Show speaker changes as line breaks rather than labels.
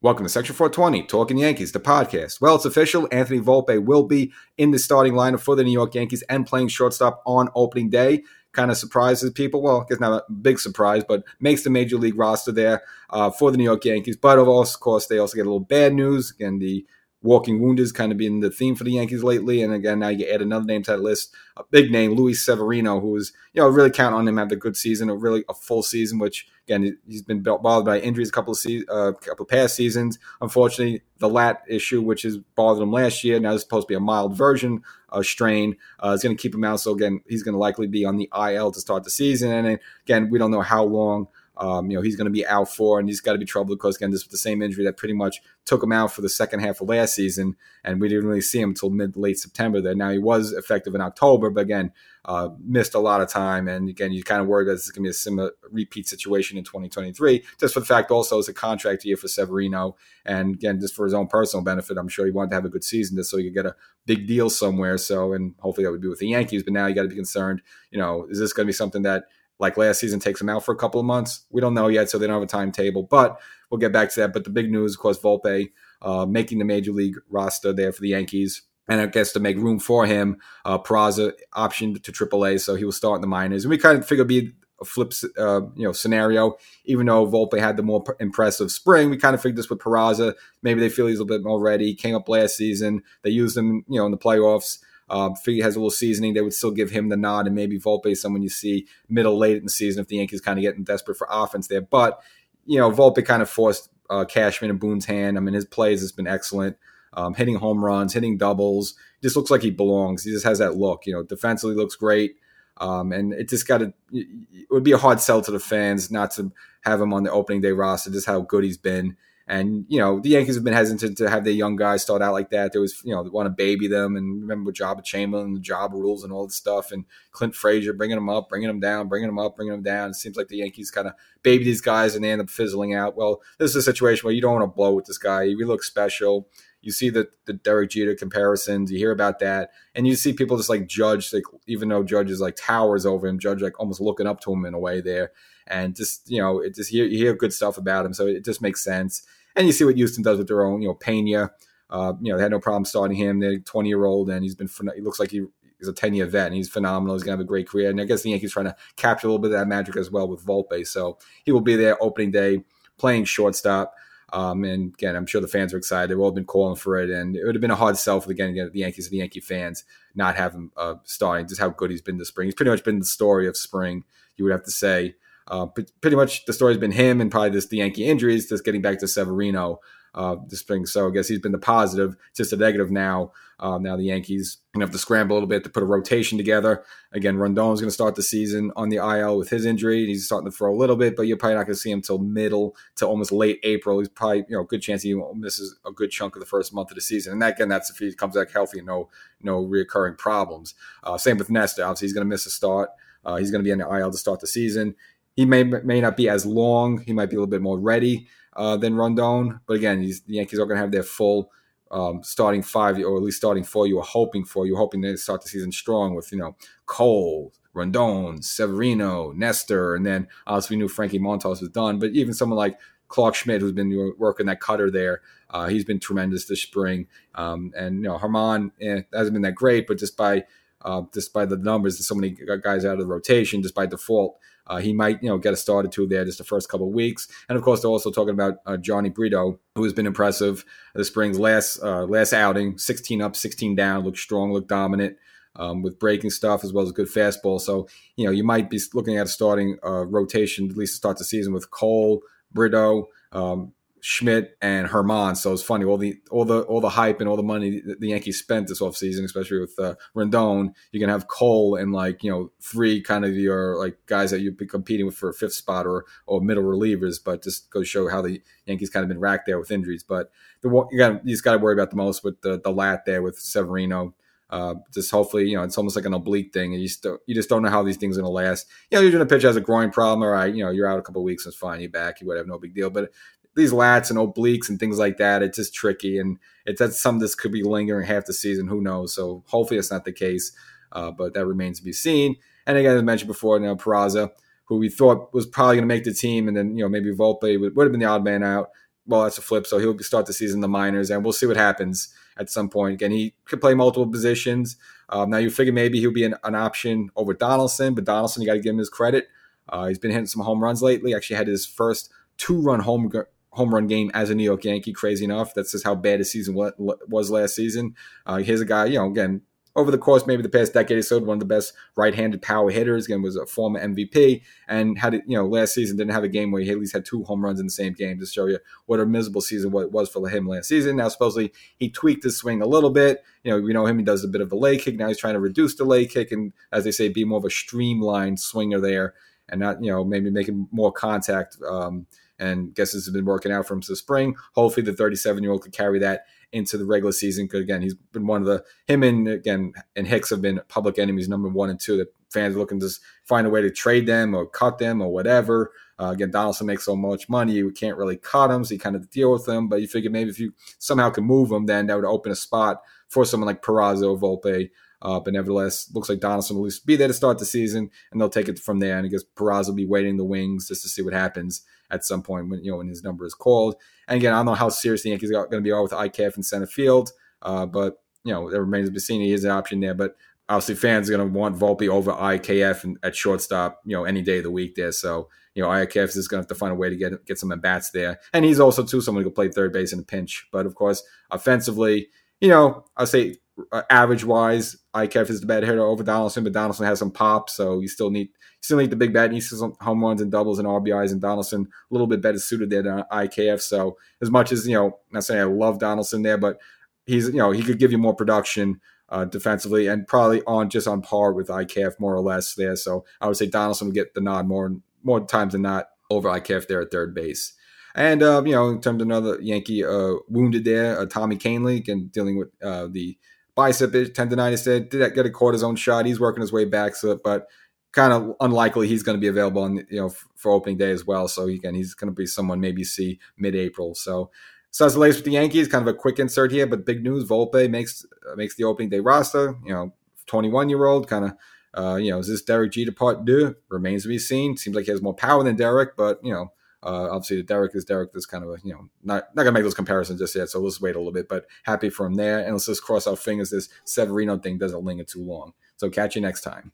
Welcome to Section 420, Talking Yankees, the podcast. Well, it's official. Anthony Volpe will be in the starting lineup for the New York Yankees and playing shortstop on opening day. Kind of surprises people. Well, I guess not a big surprise, but makes the major league roster there uh, for the New York Yankees. But of course, they also get a little bad news. Again, the walking wounded is kind of being the theme for the Yankees lately. And again, now you add another name to that list, a big name, Luis Severino, who is, you know, really count on him have a good season, a really a full season, which again, he's been bothered by injuries a couple of se- uh, couple of past seasons. Unfortunately, the lat issue, which has bothered him last year, now is supposed to be a mild version of strain, uh, is going to keep him out. So again, he's going to likely be on the IL to start the season. And again, we don't know how long um, you know, he's going to be out for, and he's got to be troubled because again, this was the same injury that pretty much took him out for the second half of last season, and we didn't really see him until mid late September. There now he was effective in October, but again, uh, missed a lot of time, and again, you kind of worried that this is going to be a similar repeat situation in 2023. Just for the fact, also, it's a contract year for Severino, and again, just for his own personal benefit, I'm sure he wanted to have a good season just so he could get a big deal somewhere. So, and hopefully that would be with the Yankees. But now you got to be concerned. You know, is this going to be something that like last season takes him out for a couple of months. We don't know yet, so they don't have a timetable, but we'll get back to that. But the big news, of course, Volpe uh, making the major league roster there for the Yankees. And I guess to make room for him, uh, Peraza optioned to AAA, so he will start in the minors. And we kind of figure be a flip, uh, you know, scenario. Even though Volpe had the more impressive spring, we kind of figured this with Peraza. Maybe they feel he's a little bit more ready. Came up last season. They used him, you know, in the playoffs. Um, has a little seasoning. They would still give him the nod, and maybe Volpe is someone you see middle late in the season if the Yankees kind of getting desperate for offense there. But you know, Volpe kind of forced uh, Cashman and Boone's hand. I mean, his plays has been excellent. Um, hitting home runs, hitting doubles. Just looks like he belongs. He just has that look. You know, defensively looks great. Um, and it just got to, it would be a hard sell to the fans not to have him on the opening day roster, just how good he's been. And you know the Yankees have been hesitant to have their young guys start out like that. There was you know they want to baby them and remember Joba Chamberlain, the Joba Rules and all this stuff, and Clint Frazier bringing them up, bringing them down, bringing them up, bringing them down. It seems like the Yankees kind of baby these guys and they end up fizzling out. Well, this is a situation where you don't want to blow with this guy. He looks special. You see the the Derek Jeter comparisons. You hear about that, and you see people just like Judge, like even though Judge is like towers over him, Judge like almost looking up to him in a way there, and just you know, it just you hear good stuff about him, so it just makes sense. And you see what Houston does with their own, you know, Pena. Uh, you know, they had no problem starting him. They're 20 year old, and he's been. He looks like he is a 10 year vet, and he's phenomenal. He's gonna have a great career. And I guess the Yankees trying to capture a little bit of that magic as well with Volpe. So he will be there opening day playing shortstop. Um, and again, I'm sure the fans are excited. They've all been calling for it, and it would have been a hard sell for the, again, the Yankees and the Yankee fans not have him uh, starting. Just how good he's been this spring. He's pretty much been the story of spring. You would have to say. Uh, pretty much the story's been him and probably just the Yankee injuries, just getting back to Severino uh, this spring. So I guess he's been the positive, just a negative now. Uh, now the Yankees to have to scramble a little bit to put a rotation together. Again, Rondon's to start the season on the IL with his injury. He's starting to throw a little bit, but you're probably not to see him until middle to almost late April. He's probably, you know, good chance he misses a good chunk of the first month of the season. And that, again, that's if he comes back healthy and no, no reoccurring problems. Uh, same with Nestor. Obviously, he's to miss a start. Uh, he's going to be on the IL to start the season. He may may not be as long. He might be a little bit more ready uh, than Rondon. But again, the Yankees are going to have their full um, starting five, or at least starting four. You were hoping for. You were hoping to start the season strong with you know Cole, Rondon, Severino, Nestor, and then obviously we knew Frankie Montas was done. But even someone like Clarke Schmidt, who's been working that cutter there, uh, he's been tremendous this spring. Um, and you know Germán eh, hasn't been that great, but just by uh, by the numbers, so many guys out of the rotation, just by default. Uh, he might, you know, get a start or two there just the first couple of weeks. And of course, they're also talking about uh, Jhony Brito, who has been impressive this spring's last uh, last outing, 16 up, 16 down, looked strong, looked dominant. Um, with breaking stuff as well as good fastball. So, you know, you might be looking at a starting uh, rotation, at least to start the season with Cole, Brito, um, Schmidt and Germán. So it's funny all the all the all the hype and all the money the Yankees spent this offseason, especially with uh, Rendon. You can have Cole and like you know three kind of your like guys that you'd be competing with for a fifth spot or or middle relievers. But just go show how the Yankees kind of been racked there with injuries. But the you got you just got to worry about the most with the the lat there with Severino. Uh, just hopefully, you know, it's almost like an oblique thing, you just you just don't know how these things are going to last. You know, you're going to pitch has a groin problem, all right. You know, you're out a couple weeks, it's fine, you're back, you would have no big deal. But these lats and obliques and things like that, it's just tricky. And it's that some of this could be lingering half the season. Who knows? So hopefully it's not the case. Uh, but that remains to be seen. And again, as I mentioned before, know, Peraza, who we thought was probably going to make the team, and then you know maybe Volpe would, would have been the odd man out. well, that's a flip. So he'll start the season in the minors, and we'll see what happens at some point. Again, he could play multiple positions. Um, now you figure maybe he'll be an, an option over Donaldson, but Donaldson, you got to give him his credit. Uh, he's been hitting some home runs lately. Actually, had his first two-run home home run game as a New York Yankee. Crazy enough, that's just how bad his season was last season. Uh, here's a guy, you know, again over the course maybe the past decade or so, one of the best right-handed power hitters. Again, was a former MVP and had you know last season didn't have a game where he at least had two home runs in the same game to show you what a miserable season what it was for him last season. Now supposedly he tweaked his swing a little bit. You know, we know him. He does a bit of the leg kick. Now he's trying to reduce the leg kick and, as they say, be more of a streamlined swinger there and not you know maybe making more contact. Um, and guess this has been working out for him since spring. Hopefully, the 37 year old could carry that into the regular season. Because again, he's been one of the him and again and Hicks have been public enemies number one and two. That fans are looking to find a way to trade them or cut them or whatever. Uh, again, Donaldson makes so much money, you can't really cut him, so you kind of deal with them. But you figure maybe if you somehow can move him, then that would open a spot for someone like Peraza Volpe. Uh, but nevertheless, looks like Donaldson will at least be there to start the season, and they'll take it from there. And I guess Peraza will be waiting in the wings just to see what happens at some point when you know when his number is called. And again, I don't know how serious the Yankees are going to be with IKF in center field, uh, but you know it remains to be seen. He is an option there, but obviously fans are going to want Volpe over IKF at shortstop, you know, any day of the week there. So you know, IKF is going to have to find a way to get get some at bats there, and he's also too someone who can play third base in a pinch. But of course, offensively, you know, I'll say average wise, IKF is the better hitter over Donaldson, but Donaldson has some pop, so you still need still need the big bat. Needs some home runs and doubles and RBIs, and Donaldson a little bit better suited there than IKF. So as much as you know, not saying I love Donaldson there, but he's you know he could give you more production uh, defensively and probably on just on par with IKF more or less there. So I would say Donaldson would get the nod more more times than not over IKF there at third base. And uh, you know, in terms of another Yankee uh, wounded there, uh, Tommy Kahnle, and dealing with uh, the bicep tendonitis. Did that get a cortisone shot. He's working his way back, so but kind of unlikely he's going to be available on you know for opening day as well. So again, he's going to be someone maybe see mid-April. So so that's the latest with the Yankees. Kind of a quick insert here, but big news: Volpe makes uh, makes the opening day roster. You know, 21 year old kind of. Uh, you know, is this Derek Jeter part deux? Remains to be seen. Seems like he has more power than Derek, but you know, uh, obviously, Derek is Derek. This kind of a, you know not not gonna make those comparisons just yet. So let's wait a little bit. But happy for him there, and let's just cross our fingers this Severino thing doesn't linger too long. So catch you next time.